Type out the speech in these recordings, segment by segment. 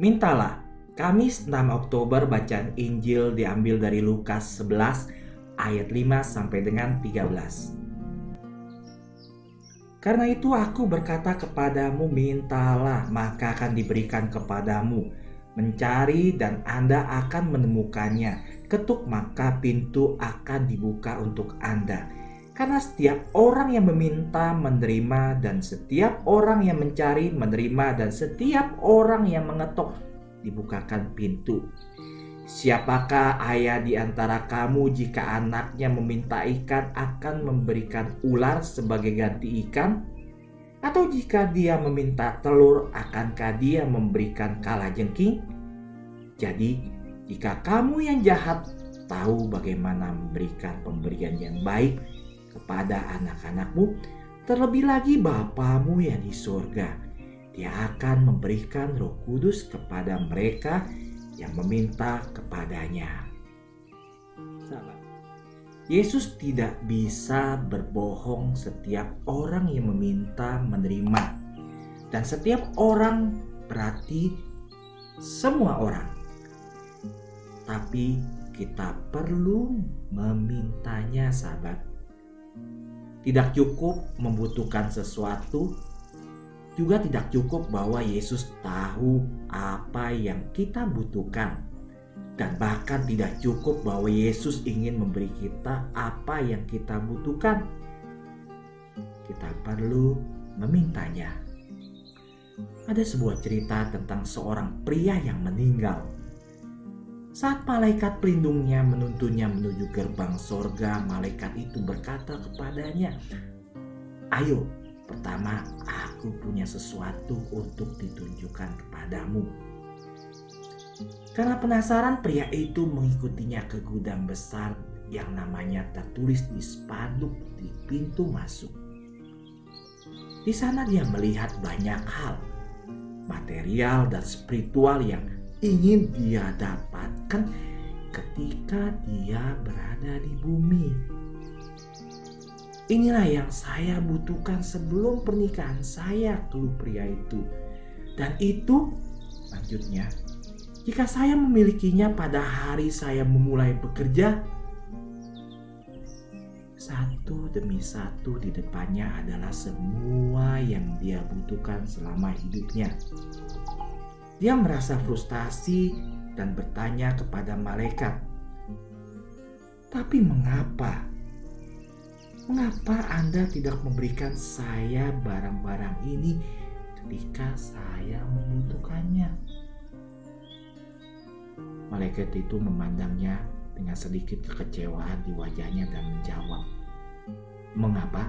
Mintalah. Kamis 6 Oktober bacaan Injil diambil dari Lukas 11 ayat 5 sampai dengan 13. Karena itu aku berkata kepadamu mintalah maka akan diberikan kepadamu. Mencari dan Anda akan menemukannya. Ketuk maka pintu akan dibuka untuk Anda. Karena setiap orang yang meminta menerima dan setiap orang yang mencari menerima dan setiap orang yang mengetok dibukakan pintu. Siapakah ayah di antara kamu jika anaknya meminta ikan akan memberikan ular sebagai ganti ikan? Atau jika dia meminta telur akankah dia memberikan kalajengking? Jadi jika kamu yang jahat tahu bagaimana memberikan pemberian yang baik kepada anak-anakmu, terlebih lagi Bapamu yang di surga. Dia akan memberikan roh kudus kepada mereka yang meminta kepadanya. Yesus tidak bisa berbohong setiap orang yang meminta menerima. Dan setiap orang berarti semua orang. Tapi kita perlu memintanya sahabat tidak cukup membutuhkan sesuatu, juga tidak cukup bahwa Yesus tahu apa yang kita butuhkan, dan bahkan tidak cukup bahwa Yesus ingin memberi kita apa yang kita butuhkan. Kita perlu memintanya. Ada sebuah cerita tentang seorang pria yang meninggal saat malaikat pelindungnya menuntunnya menuju gerbang sorga, malaikat itu berkata kepadanya, Ayo, pertama aku punya sesuatu untuk ditunjukkan kepadamu. Karena penasaran pria itu mengikutinya ke gudang besar yang namanya tertulis di spanduk di pintu masuk. Di sana dia melihat banyak hal, material dan spiritual yang ingin dia dapatkan ketika dia berada di bumi. Inilah yang saya butuhkan sebelum pernikahan saya, keluh pria itu. Dan itu, lanjutnya, jika saya memilikinya pada hari saya memulai bekerja, satu demi satu di depannya adalah semua yang dia butuhkan selama hidupnya. Dia merasa frustasi dan bertanya kepada malaikat, "Tapi mengapa? Mengapa Anda tidak memberikan saya barang-barang ini ketika saya membutuhkannya?" Malaikat itu memandangnya dengan sedikit kekecewaan di wajahnya dan menjawab, "Mengapa?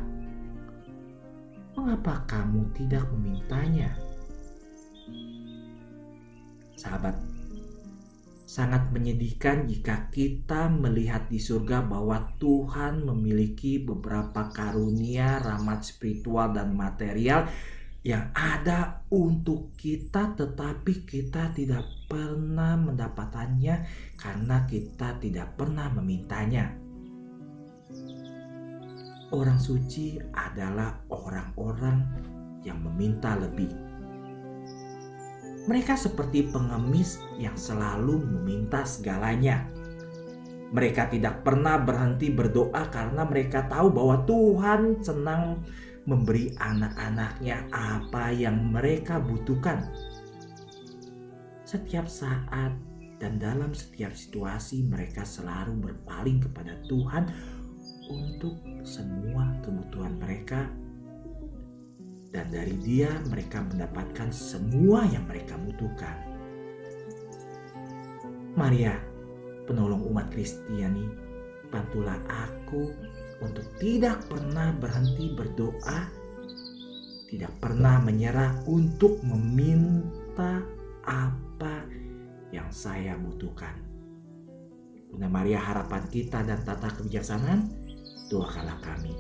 Mengapa kamu tidak memintanya?" Sahabat, sangat menyedihkan jika kita melihat di surga bahwa Tuhan memiliki beberapa karunia, rahmat spiritual, dan material yang ada untuk kita, tetapi kita tidak pernah mendapatkannya karena kita tidak pernah memintanya. Orang suci adalah orang-orang yang meminta lebih mereka seperti pengemis yang selalu meminta segalanya. Mereka tidak pernah berhenti berdoa karena mereka tahu bahwa Tuhan senang memberi anak-anaknya apa yang mereka butuhkan. Setiap saat dan dalam setiap situasi mereka selalu berpaling kepada Tuhan untuk semua kebutuhan mereka dan dari dia mereka mendapatkan semua yang mereka butuhkan. Maria, penolong umat Kristiani, bantulah aku untuk tidak pernah berhenti berdoa, tidak pernah menyerah untuk meminta apa yang saya butuhkan. Bunda Maria harapan kita dan tata kebijaksanaan, doakanlah kami.